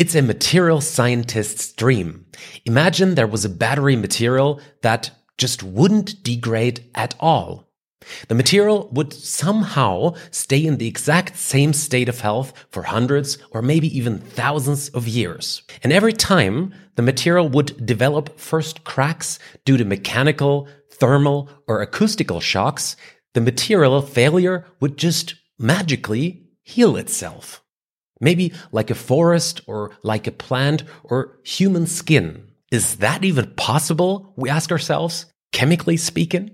It's a material scientist's dream. Imagine there was a battery material that just wouldn't degrade at all. The material would somehow stay in the exact same state of health for hundreds or maybe even thousands of years. And every time the material would develop first cracks due to mechanical, thermal, or acoustical shocks, the material failure would just magically heal itself. Maybe like a forest or like a plant or human skin. Is that even possible? We ask ourselves, chemically speaking?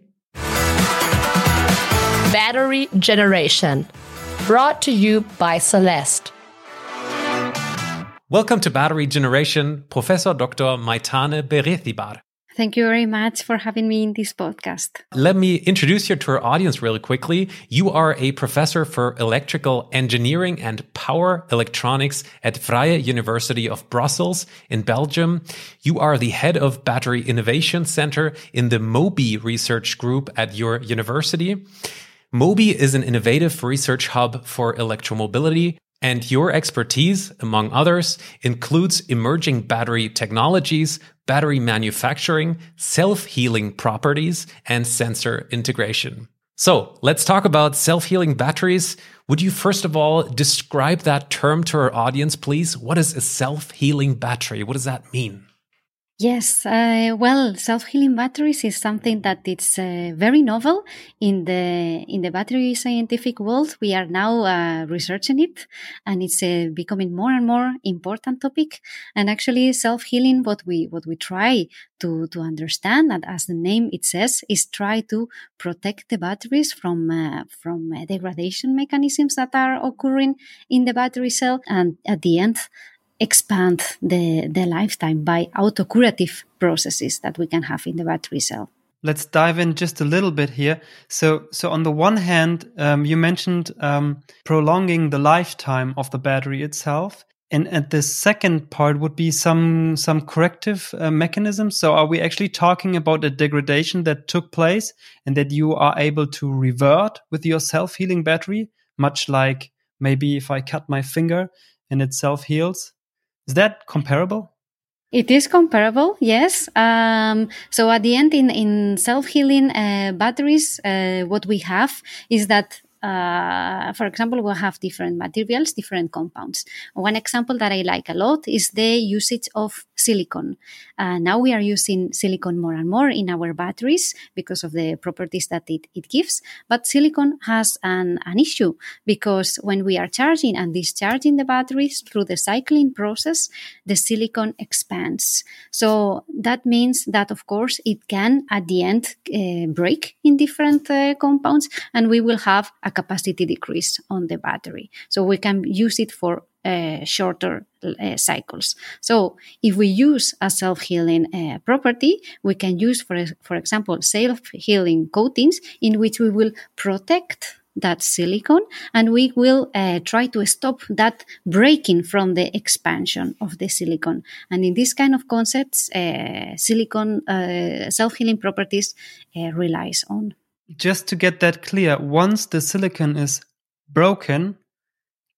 Battery Generation, brought to you by Celeste. Welcome to Battery Generation, Professor Dr. Maitane Berecibar. Thank you very much for having me in this podcast. Let me introduce you to our audience really quickly. You are a professor for electrical engineering and power electronics at Vrije University of Brussels in Belgium. You are the head of Battery Innovation Center in the MOBI research group at your university. MOBI is an innovative research hub for electromobility, and your expertise, among others, includes emerging battery technologies, battery manufacturing, self-healing properties, and sensor integration. So let's talk about self-healing batteries. Would you first of all describe that term to our audience, please? What is a self-healing battery? What does that mean? Yes, uh, well, self-healing batteries is something that it's uh, very novel in the in the battery scientific world. We are now uh, researching it, and it's uh, becoming more and more important topic. And actually, self-healing, what we what we try to to understand, and as the name it says, is try to protect the batteries from uh, from uh, degradation mechanisms that are occurring in the battery cell, and at the end expand the, the lifetime by autocurative processes that we can have in the battery cell. Let's dive in just a little bit here. So, so on the one hand, um, you mentioned um, prolonging the lifetime of the battery itself, and and the second part would be some some corrective uh, mechanisms. So, are we actually talking about a degradation that took place and that you are able to revert with your self healing battery, much like maybe if I cut my finger and it self heals? Is that comparable? It is comparable, yes. Um, so at the end, in, in self healing uh, batteries, uh, what we have is that uh, for example, we'll have different materials, different compounds. One example that I like a lot is the usage of silicon. Uh, now we are using silicon more and more in our batteries because of the properties that it, it gives. But silicon has an, an issue because when we are charging and discharging the batteries through the cycling process, the silicon expands. So that means that, of course, it can at the end uh, break in different uh, compounds and we will have a capacity decrease on the battery. So we can use it for uh, shorter uh, cycles. So if we use a self-healing uh, property, we can use, for, for example, self-healing coatings in which we will protect that silicon and we will uh, try to stop that breaking from the expansion of the silicon and in this kind of concepts uh, silicon uh, self-healing properties uh, relies on just to get that clear, once the silicon is broken,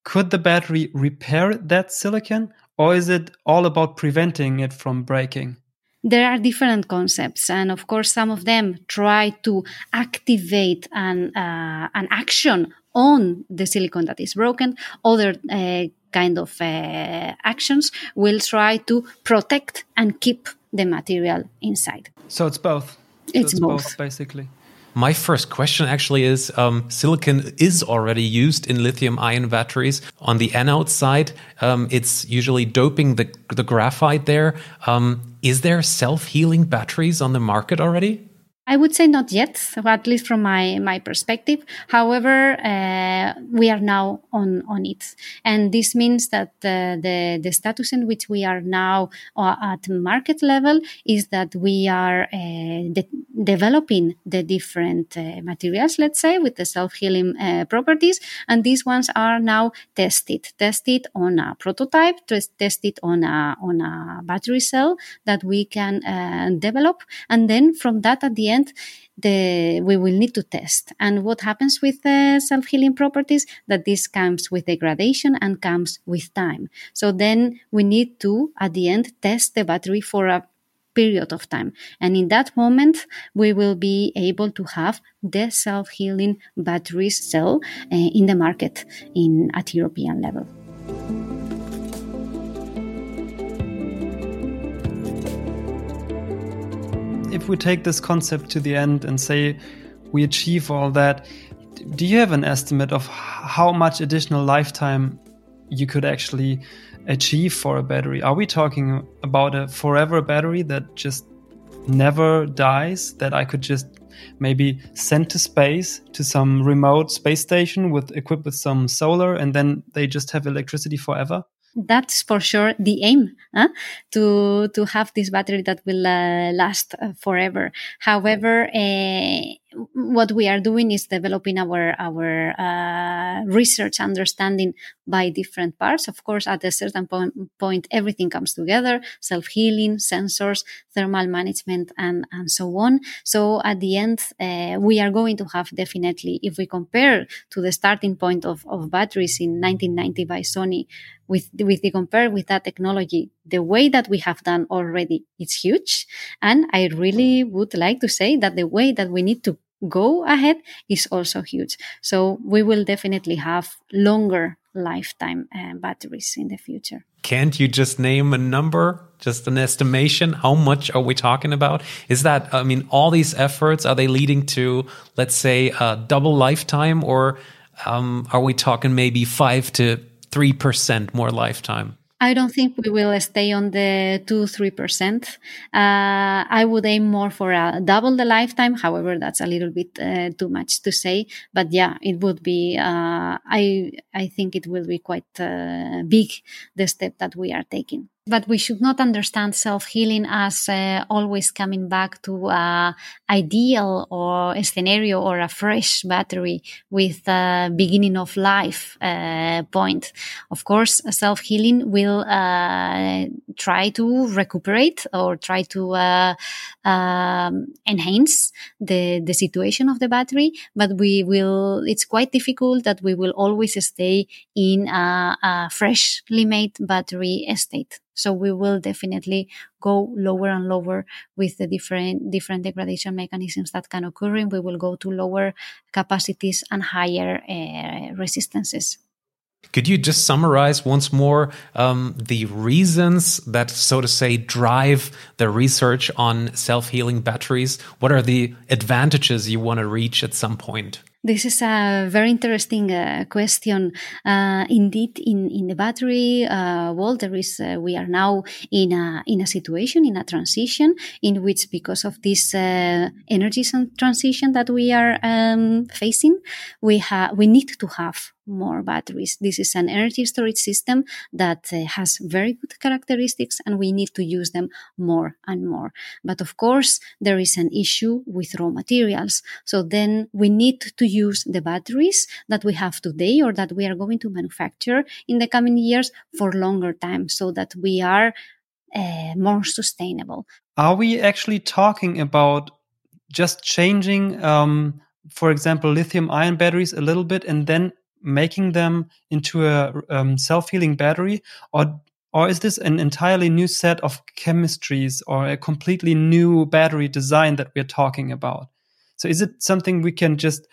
could the battery repair that silicon or is it all about preventing it from breaking? There are different concepts, and of course, some of them try to activate an, uh, an action on the silicon that is broken. Other uh, kind of uh, actions will try to protect and keep the material inside. So it's both. So it's, it's both. both, basically. My first question actually is um, silicon is already used in lithium ion batteries. On the anode side, um, it's usually doping the, the graphite there. Um, is there self healing batteries on the market already? I would say not yet, at least from my, my perspective. However, uh, we are now on, on it. And this means that uh, the, the status in which we are now uh, at market level is that we are uh, de- developing the different uh, materials, let's say, with the self-healing uh, properties. And these ones are now tested, tested on a prototype, tested on a, on a battery cell that we can develop. And then from that at the end, the, we will need to test. And what happens with the self-healing properties? That this comes with degradation and comes with time. So then we need to, at the end, test the battery for a period of time. And in that moment, we will be able to have the self-healing batteries sell uh, in the market in at European level. If we take this concept to the end and say we achieve all that, do you have an estimate of how much additional lifetime you could actually achieve for a battery? Are we talking about a forever battery that just never dies, that I could just maybe send to space to some remote space station with equipped with some solar and then they just have electricity forever? That's for sure the aim huh? to to have this battery that will uh, last uh, forever however uh, what we are doing is developing our our uh, research understanding by different parts. Of course, at a certain point, point everything comes together: self healing, sensors, thermal management, and and so on. So at the end, uh, we are going to have definitely, if we compare to the starting point of, of batteries in 1990 by Sony, with with the compare with that technology, the way that we have done already, it's huge. And I really would like to say that the way that we need to go ahead is also huge. So we will definitely have longer lifetime uh, batteries in the future. Can't you just name a number, just an estimation? How much are we talking about? Is that, I mean, all these efforts, are they leading to, let's say, a double lifetime or um, are we talking maybe five to 3% more lifetime? I don't think we will stay on the two, three percent. Uh, I would aim more for a double the lifetime. However, that's a little bit uh, too much to say. But yeah, it would be. Uh, I I think it will be quite uh, big the step that we are taking but we should not understand self-healing as uh, always coming back to a ideal or a scenario or a fresh battery with a beginning of life uh, point. Of course, self-healing will uh, try to recuperate or try to uh, um, enhance the the situation of the battery, but we will. It's quite difficult that we will always stay in a, a freshly made battery state. So we will definitely go lower and lower with the different different degradation mechanisms that can occur. And we will go to lower capacities and higher uh, resistances. Could you just summarize once more um, the reasons that, so to say, drive the research on self healing batteries? What are the advantages you want to reach at some point? This is a very interesting uh, question. Uh, indeed, in, in the battery uh, world, there is uh, we are now in a in a situation in a transition in which, because of this uh, energy transition that we are um, facing, we have we need to have more batteries. This is an energy storage system that uh, has very good characteristics and we need to use them more and more. But of course, there is an issue with raw materials. So then we need to use the batteries that we have today or that we are going to manufacture in the coming years for longer time so that we are uh, more sustainable. Are we actually talking about just changing, um, for example, lithium ion batteries a little bit and then making them into a um, self-healing battery or or is this an entirely new set of chemistries or a completely new battery design that we're talking about? So is it something we can just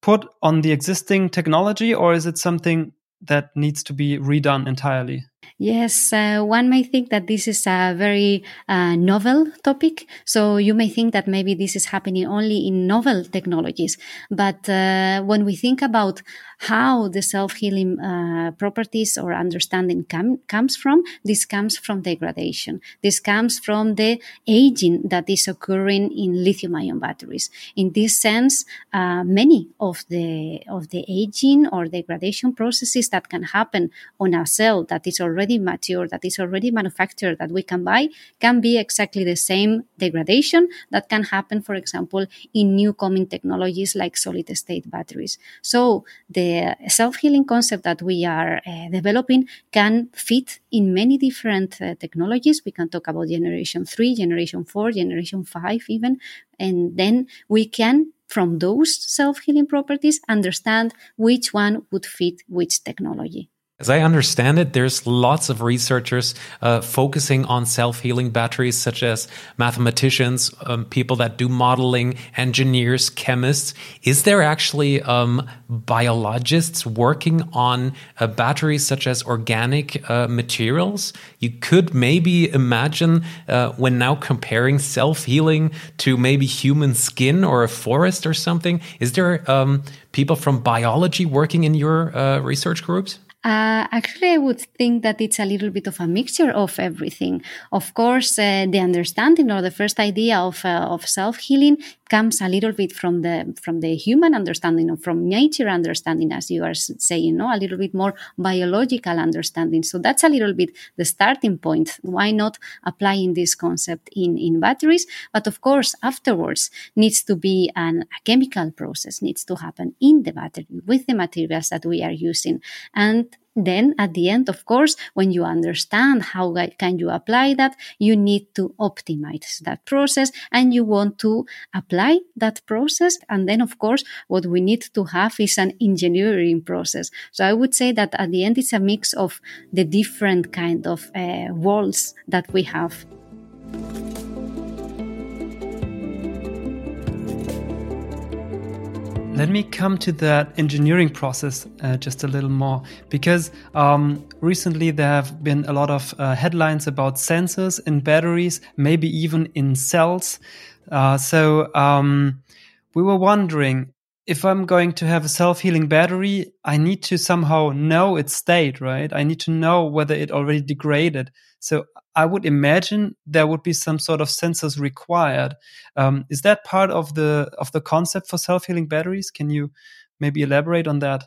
put on the existing technology or is it something that needs to be redone entirely Yes, uh, one may think that this is a very uh, novel topic. So you may think that maybe this is happening only in novel technologies. But uh, when we think about how the self-healing uh, properties or understanding com- comes from, this comes from degradation. This comes from the aging that is occurring in lithium-ion batteries. In this sense, uh, many of the of the aging or degradation processes that can happen on a cell that is already already mature, that is already manufactured, that we can buy, can be exactly the same degradation that can happen, for example, in new coming technologies like solid state batteries. So the self healing concept that we are uh, developing can fit in many different uh, technologies. We can talk about generation three, generation four, generation five, even. And then we can from those self healing properties, understand which one would fit which technology. As I understand it, there's lots of researchers uh, focusing on self-healing batteries, such as mathematicians, um, people that do modeling, engineers, chemists. Is there actually um, biologists working on uh, batteries such as organic uh, materials? You could maybe imagine uh, when now comparing self-healing to maybe human skin or a forest or something. Is there um, people from biology working in your uh, research groups? Uh, actually, I would think that it's a little bit of a mixture of everything. Of course, uh, the understanding or the first idea of, uh, of self healing comes a little bit from the from the human understanding or from nature understanding, as you are saying, no, a little bit more biological understanding. So that's a little bit the starting point. Why not applying this concept in in batteries? But of course, afterwards needs to be an, a chemical process needs to happen in the battery with the materials that we are using and then at the end of course when you understand how can you apply that you need to optimize that process and you want to apply that process. And then of course what we need to have is an engineering process. So i would say that at the end it's a mix of the different kind of uh, walls that we have Let me come to that engineering process uh, just a little more because um, recently there have been a lot of uh, headlines about sensors in batteries, maybe even in cells. Uh, so um, we were wondering if I'm going to have a self healing battery, I need to somehow know its state, right? I need to know whether it already degraded. So I would imagine there would be some sort of sensors required. Um, is that part of the of the concept for self healing batteries? Can you maybe elaborate on that?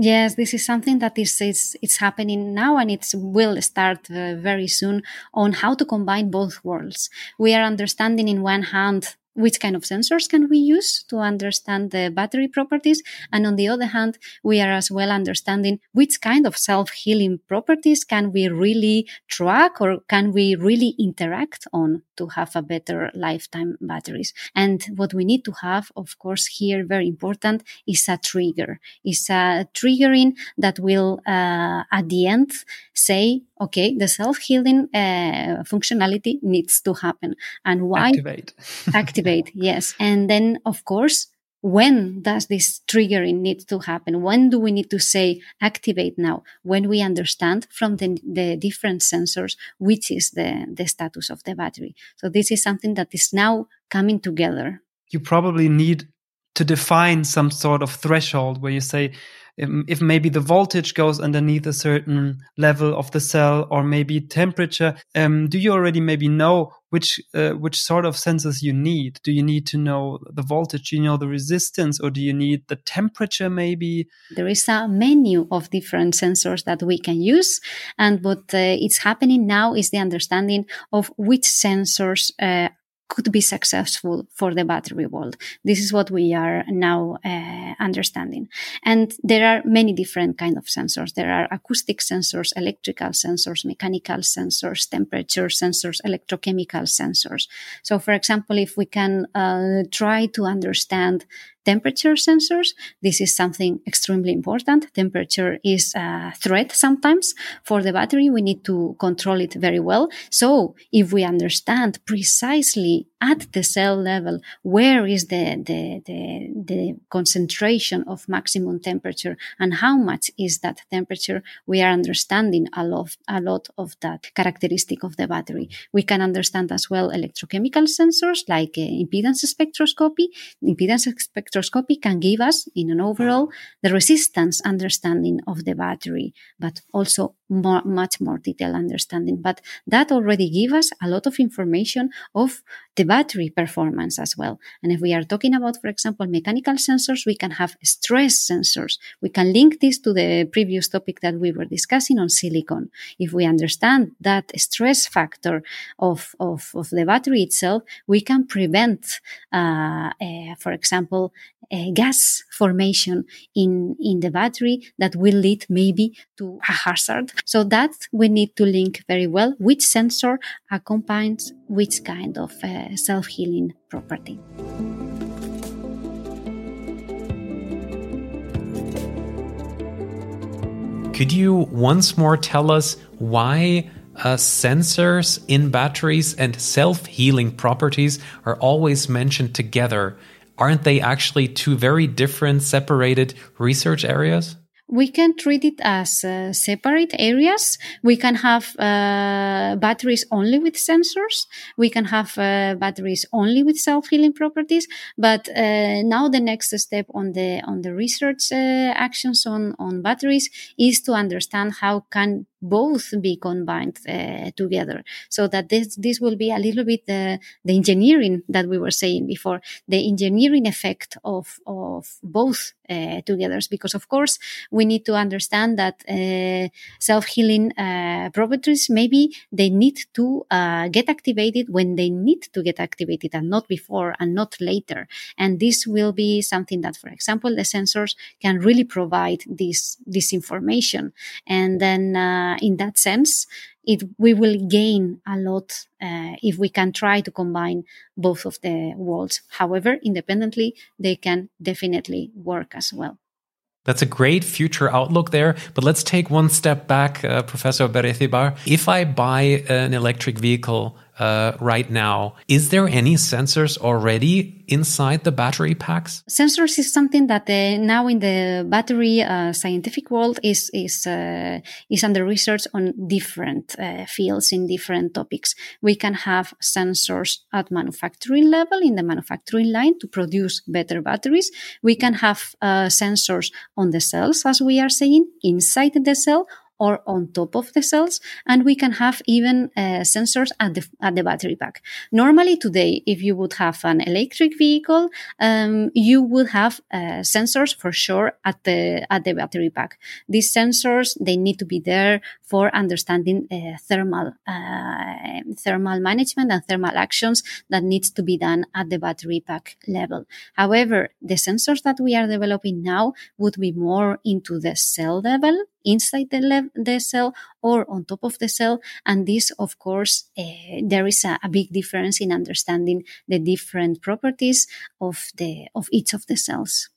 Yes, this is something that is, is it's happening now and it will start uh, very soon on how to combine both worlds. We are understanding in one hand which kind of sensors can we use to understand the battery properties? And on the other hand, we are as well understanding which kind of self-healing properties can we really track or can we really interact on to have a better lifetime batteries. And what we need to have, of course, here very important is a trigger. Is a triggering that will, uh, at the end say, okay, the self-healing uh, functionality needs to happen. And why? Activate. activate, yes. And then, of course, when does this triggering need to happen? When do we need to say activate now? When we understand from the, the different sensors which is the, the status of the battery. So this is something that is now coming together. You probably need to define some sort of threshold where you say, if maybe the voltage goes underneath a certain level of the cell or maybe temperature um, do you already maybe know which uh, which sort of sensors you need? Do you need to know the voltage? Do you know the resistance or do you need the temperature maybe? There is a menu of different sensors that we can use and what uh, is happening now is the understanding of which sensors uh, could be successful for the battery world. This is what we are now uh, understanding. And there are many different kind of sensors. There are acoustic sensors, electrical sensors, mechanical sensors, temperature sensors, electrochemical sensors. So, for example, if we can uh, try to understand temperature sensors. This is something extremely important. Temperature is a threat sometimes for the battery. We need to control it very well. So if we understand precisely at the cell level where is the, the, the, the concentration of maximum temperature and how much is that temperature, we are understanding a lot, a lot of that characteristic of the battery. We can understand as well electrochemical sensors like uh, impedance spectroscopy. Impedance spectroscopy can give us in an overall the resistance understanding of the battery, but also more, much more detailed understanding. But that already give us a lot of information of the battery performance as well. And if we are talking about, for example, mechanical sensors, we can have stress sensors. We can link this to the previous topic that we were discussing on silicon. If we understand that stress factor of, of, of the battery itself, we can prevent, uh, uh, for example, gas formation in, in the battery that will lead maybe to a hazard. So that we need to link very well which sensor accompanies which kind of uh, self-healing property. Could you once more tell us why uh, sensors in batteries and self healing properties are always mentioned together aren't they actually two very different, separated research areas? we can treat it as uh, separate areas. We can have uh, batteries only with sensors. We can have uh, batteries only with self-healing properties. But uh, now the next step on the on the research uh, actions on on batteries is to understand how can both be combined uh, together. So that this this will be a little bit the, the engineering that we were saying before the engineering effect of of both uh, together. Because of course we need to understand that uh, self-healing uh, properties maybe they need to uh, get activated when they need to get activated and not before and not later. And this will be something that for example the sensors can really provide this this information. And then uh, in that sense, it, we will gain a lot uh, if we can try to combine both of the worlds. However, independently, they can definitely work as well. That's a great future outlook there. But let's take one step back, uh, Professor Berecibar. If I buy an electric vehicle uh, right now. Is there any sensors already inside the battery packs? Sensors is something that uh, now in the battery uh, scientific world is is uh, is under research on different uh, fields in different topics. We can have sensors at manufacturing level in the manufacturing line to produce better batteries. We can have uh, sensors on the cells, as we are saying, inside the cell or on top of the cells, and we can have even uh, sensors at the at the battery pack. Normally, today, if you would have an electric vehicle, um, you would have uh, sensors for sure at the at the battery pack. These sensors they need to be there for understanding uh, thermal uh, thermal management and thermal actions that needs to be done at the battery pack level. However, the sensors that we are developing now would be more into the cell level inside the, the cell or on top of the cell. And this, of course, uh, there is a, a, big difference in understanding the different properties of the of each of the cells.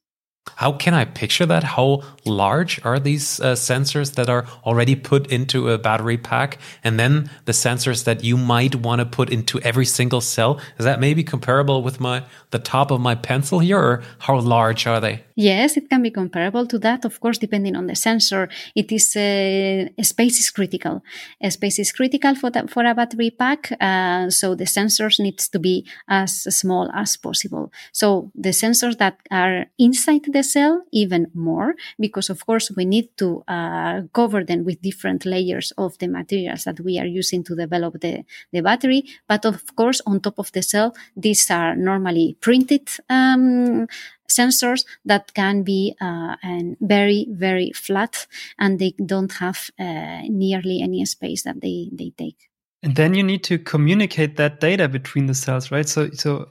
How can I picture that? How large are these uh, sensors that are already put into a battery pack? And then the sensors that you might want to put into every single cell? Is that maybe comparable with my the top of my pencil here, or how large are they? Yes, it can be comparable to that. Of course, depending on the sensor, it is uh, space is critical. A space is critical for for a battery pack, uh, so the sensors needs to be as small as possible. So the sensors that are inside the cell even more, because of course we need to uh, cover them with different layers of the materials that we are using to develop the the battery. But of course, on top of the cell, these are normally printed um, sensors that can be uh, very very flat and they don't have uh, nearly any space that they they take and then you need to communicate that data between the cells right so so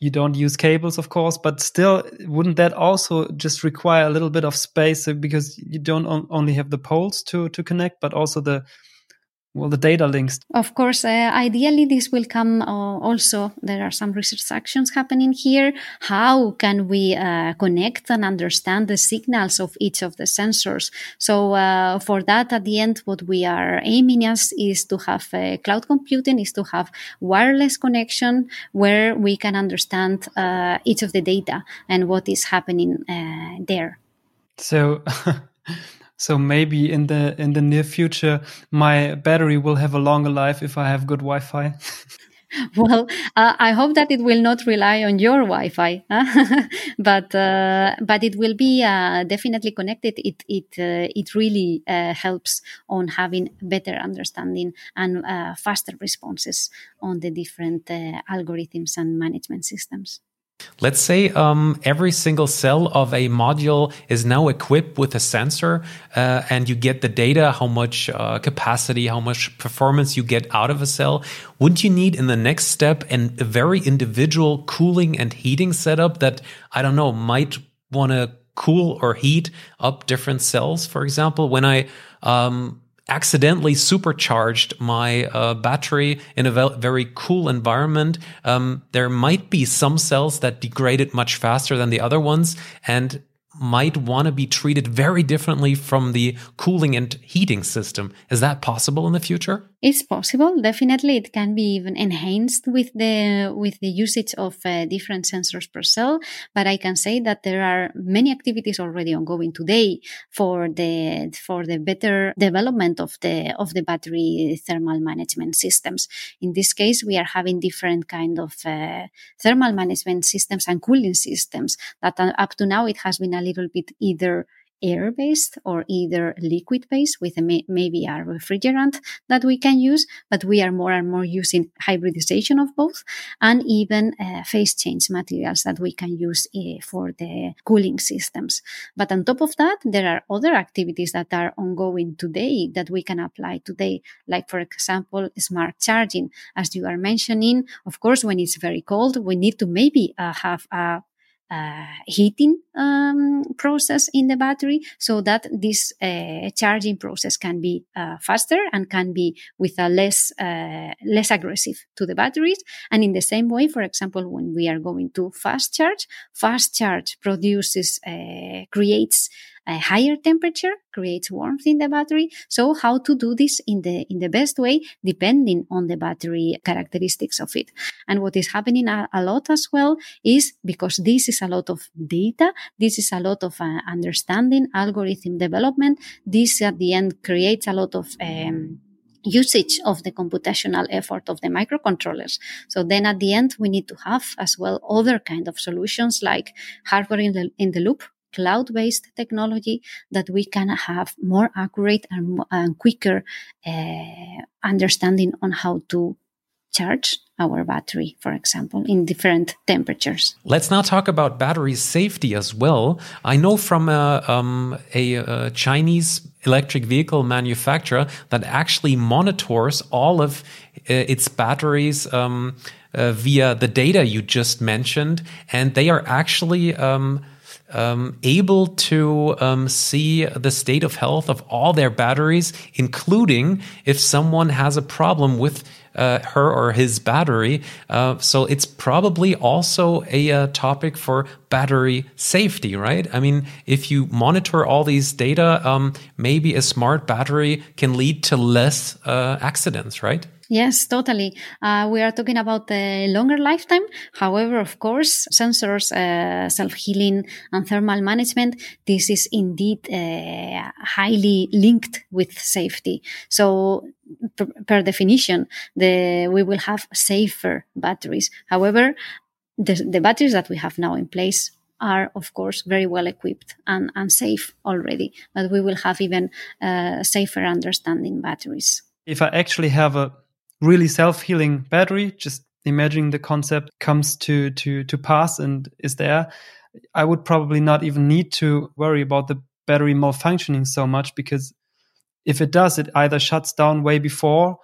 you don't use cables of course but still wouldn't that also just require a little bit of space uh, because you don't only have the poles to to connect but also the well the data links. Of course uh, ideally this will come uh, also there are some research actions happening here. How can we uh, connect and understand the signals of each of the sensors? So uh, for that at the end what we are aiming at is to have uh, cloud computing is to have wireless connection where we can understand uh, each of the data and what is happening there. So So maybe in the in the near future, my battery will have a longer life if I have good Wi-Fi. well, uh, I hope that it will not rely on your Wi-Fi, but uh, but it will be uh, definitely connected. It it uh, it really uh, helps on having better understanding and uh, faster responses on the different algorithms and management systems. Let's say um, every single cell of a module is now equipped with a sensor, uh, and you get the data, how much uh, capacity, how much performance you get out of a cell. Wouldn't you need in the next step an, a very individual cooling and heating setup that, I don't know, might want to cool or heat up different cells? For example, when I um, accidentally supercharged my uh, battery in a very cool environment, um, there might be some cells that degraded much faster than the other ones. And might want to be treated very differently from the cooling and heating system. Is that possible in the future? It's possible. Definitely, it can be even enhanced with the with the usage of uh, different sensors per cell. But I can say that there are many activities already ongoing today for the for the better development of the of the battery thermal management systems. In this case, we are having different kind of uh, thermal management systems and cooling systems that uh, up to now it has been a little bit either air based or either liquid based with a maybe a refrigerant that we can use, but we are more and more using hybridization of both and even uh, phase change materials that we can use uh, for the cooling systems. But on top of that, there are other activities that are ongoing today that we can apply today, like for example, smart charging. As you are mentioning, of course, when it's very cold, we need to maybe uh, have a uh, heating um, process in the battery so that this uh, charging process can be uh, faster and can be with a less uh, less aggressive to the batteries. And in the same way for example when we are going to fast charge fast charge produces uh, creates a higher temperature creates warmth in the battery. So how to do this in the, in the best way, depending on the battery characteristics of it. And what is happening a, a lot as well is because this is a lot of data, this is a lot of uh, understanding, algorithm development. This at the end creates a lot of, um, usage of the computational effort of the microcontrollers. So then at the end, we need to have as well other kind of solutions like hardware in the, in the loop, cloud based technology that we can have more accurate and, and quicker uh, understanding on how to charge our battery, for example, in different temperatures. Let's now talk about battery safety as well. I know from a, um, a, a Chinese electric vehicle manufacturer that actually monitors all of uh, its batteries um, uh, via the data you just mentioned, and they are actually um, um, able to um, see the state of health of all their batteries, including if someone has a problem with uh, her or his battery. Uh, so it's probably also a, uh, topic for battery safety, right? I mean, if you monitor all these data, um, maybe a smart battery can lead to less uh, accidents, right? Yes, totally. Uh, we are talking about the longer lifetime. However, of course, sensors, uh, self-healing and thermal management, this is indeed uh, highly linked with safety. So per, per, definition, the, we will have safer batteries. However, the, the batteries that we have now in place are of course very well equipped and, and safe already, but we will have even uh, safer understanding batteries. If I actually have a really self-healing battery just imagining the concept comes to to to pass and is there. I would probably not even need to worry about the battery malfunctioning so much because if it does it either shuts down way before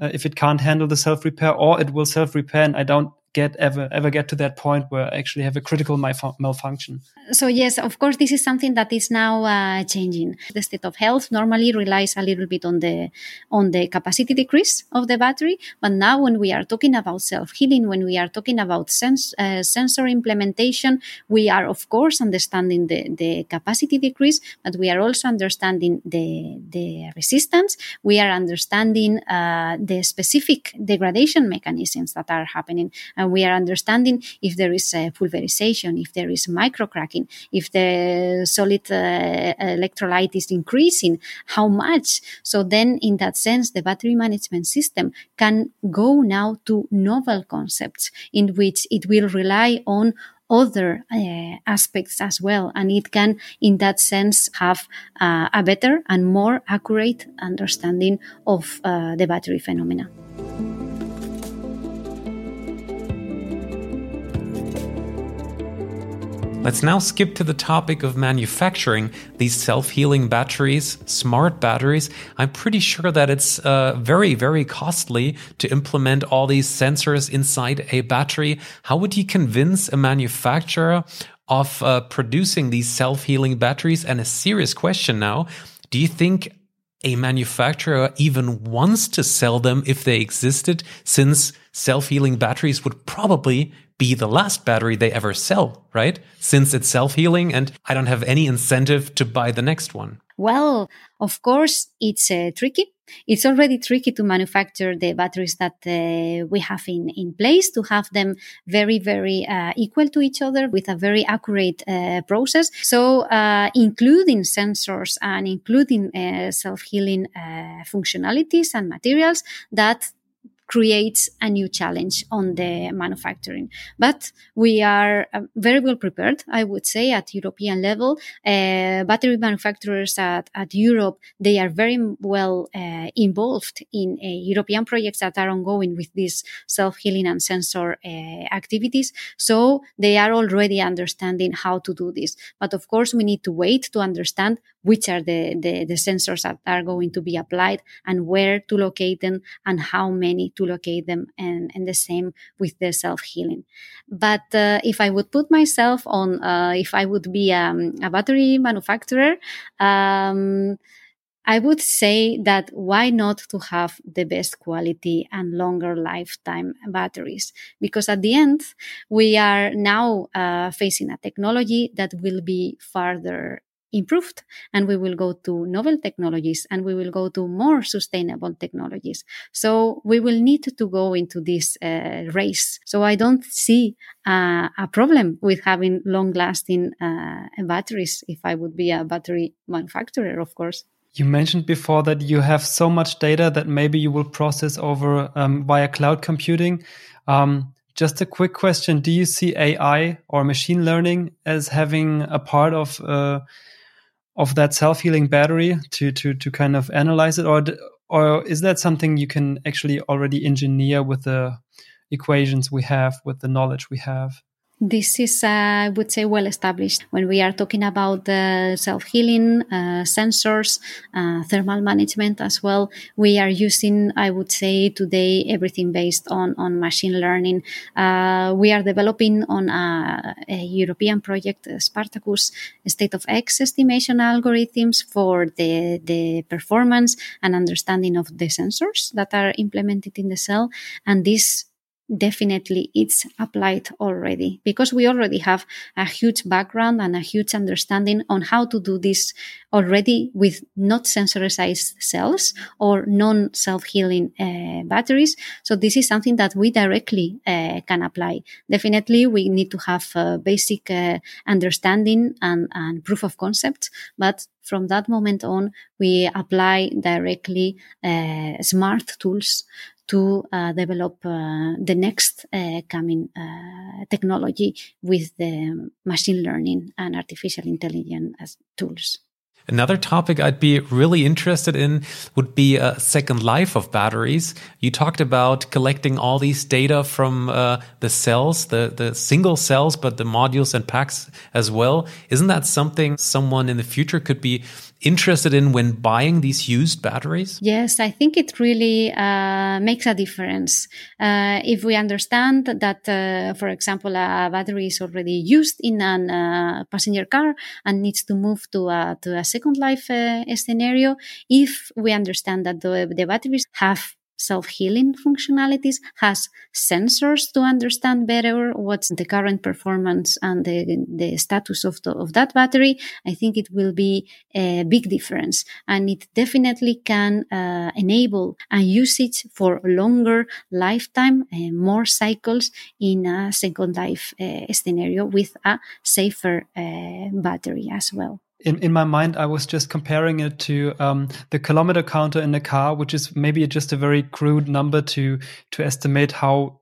uh, if it can't handle the self repair or it will self repair and i don't get ever ever get to that point where I actually have a critical malfunction. So yes, of course, this is something that is now uh, changing. The state of health normally relies a little bit on the on the capacity decrease of the battery, but now when we are talking about self healing, when we are talking about uh, sensor implementation, we are of course understanding the the capacity decrease, but we are also understanding the the resistance. We are understanding uh, the specific degradation mechanisms that are happening. And and we are understanding if there is a pulverization, if there is microcracking, if the solid uh, electrolyte is increasing, how much. So then, in that sense, the battery management system can go now to novel concepts in which it will rely on other uh, aspects as well. And it can, in that sense, have uh, a better and more accurate understanding of uh, the battery phenomena. Let's now skip to the topic of manufacturing these self healing batteries, smart batteries. I'm pretty sure that it's uh, very, very costly to implement all these sensors inside a battery. How would you convince a manufacturer of uh, producing these self healing batteries? And a serious question now do you think a manufacturer even wants to sell them if they existed, since self healing batteries would probably be the last battery they ever sell, right? Since it's self healing and I don't have any incentive to buy the next one. Well, of course, it's uh, tricky. It's already tricky to manufacture the batteries that uh, we have in, in place to have them very, very uh, equal to each other with a very accurate uh, process. So, uh, including sensors and including uh, self healing uh, functionalities and materials that creates a new challenge on the manufacturing. But we are uh, very well prepared, I would say, at European level. Uh, battery manufacturers at, at Europe, they are very well uh, involved in uh, European projects that are ongoing with these self-healing and sensor uh, activities. So they are already understanding how to do this. But of course, we need to wait to understand which are the, the, the sensors that are going to be applied and where to locate them and how many to locate them and, and the same with the self-healing. But uh, if I would put myself on, uh, if I would be um, a battery manufacturer, um, I would say that why not to have the best quality and longer lifetime batteries? Because at the end, we are now uh, facing a technology that will be farther improved and we will go to novel technologies and we will go to more sustainable technologies. So we will need to go into this uh, race. So i don't see uh, a problem with having long lasting uh, batteries if i would be a battery manufacturer of course. You mentioned before that you have so much data that maybe you will process over um, via cloud computing. Um, just a quick question. Do you see ai or machine learning as having a part of uh, of that self-healing battery to to to kind of analyze it or or is that something you can actually already engineer with the equations we have with the knowledge we have this is, uh, I would say, well established when we are talking about the self healing, uh, sensors, uh, thermal management as well. We are using, I would say, today everything based on, on machine learning. Uh, we are developing on a, a European project, uh, Spartacus, state of X estimation algorithms for the, the performance and understanding of the sensors that are implemented in the cell. And this definitely it's applied already because we already have a huge background and a huge understanding on how to do this already with not sensorized cells or non self-healing uh, batteries. So this is something that we directly uh, can apply. Definitely we need to have a basic uh, understanding and, and proof of concept but from that moment on we apply directly uh, smart tools to uh, develop uh, the next uh, coming uh, technology with the machine learning and artificial intelligence as tools. Another topic I'd be really interested in would be a second life of batteries. You talked about collecting all these data from uh, the cells, the, the single cells, but the modules and packs as well. Isn't that something someone in the future could be interested in when buying these used batteries? Yes, I think it really uh, makes a difference. Uh, if we understand that, uh, for example, a battery is already used in a uh, passenger car and needs to move to a, to a second life uh, scenario, if we understand that the, the batteries have self-healing functionalities, has sensors to understand better what's the current performance and the, the status of, the, of that battery, I think it will be a big difference. And it definitely can uh, enable a usage for longer lifetime, uh, more cycles in a second life uh, scenario with a safer uh, battery as well in, in my mind, I was just comparing it to um, the kilometer counter in the car, which is maybe just a very crude number to to estimate how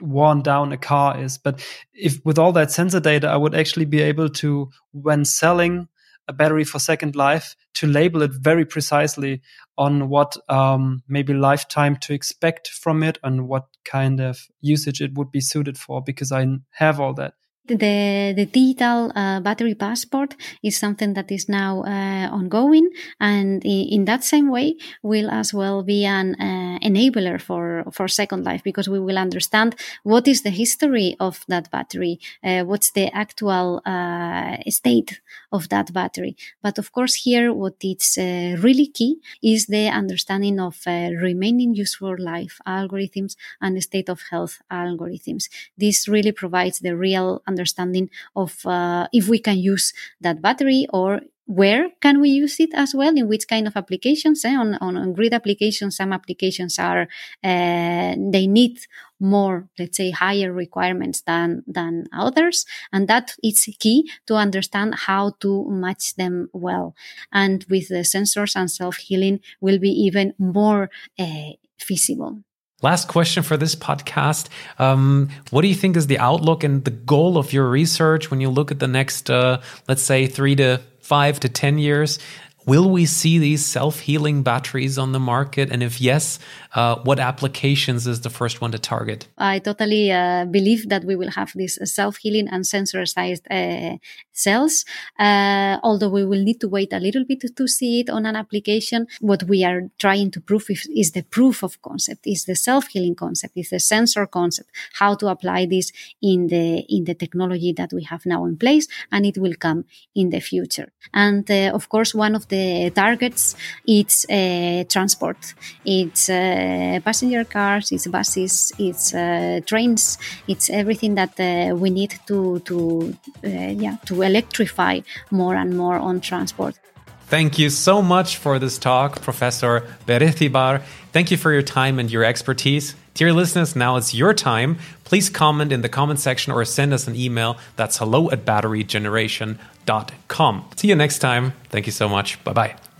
worn down a car is. But if with all that sensor data, I would actually be able to, when selling a battery for second life, to label it very precisely on what um, maybe lifetime to expect from it and what kind of usage it would be suited for, because I have all that. The, the digital uh, battery passport is something that is now uh, ongoing, and in, that same way, will as well be an uh, enabler for for Second Life because we will understand what is the history of that battery, uh, what's the actual uh, state of that battery. But of course, here what is uh, really key is the understanding of remaining useful life algorithms and state of health algorithms. This really provides the real understanding of uh, if we can use that battery or where can we use it as well in which kind of applications eh? on, on, on, grid applications some applications are uh, they need more let's say higher requirements than than others and that is key to understand how to match them well and with the sensors and self-healing will be even more uh, feasible Last question for this podcast. Um, what do you think is the outlook and the goal of your research when you look at the next, uh, let's say, three to five to 10 years? Will we see these self healing batteries on the market? And if yes, uh, what applications is the first one to target? I totally uh, believe that we will have these self healing and sensorized uh, cells, uh, although we will need to wait a little bit to see it on an application. What we are trying to prove is, is the proof of concept, is the self healing concept, is the sensor concept, how to apply this in the in the technology that we have now in place, and it will come in the future. And uh, of course, one of the targets it's uh, transport, it's uh, passenger cars, it's buses, it's uh, trains, it's everything that we need to to yeah to electrify more and more on transport. Thank you so much for this talk, Professor Berecibar. Thank you for your time and your expertise. Dear listeners, now it's your time. Please comment in the comment section or send us an email. That's hello at batterygeneration.com. See you next time. Thank you so much. Bye bye.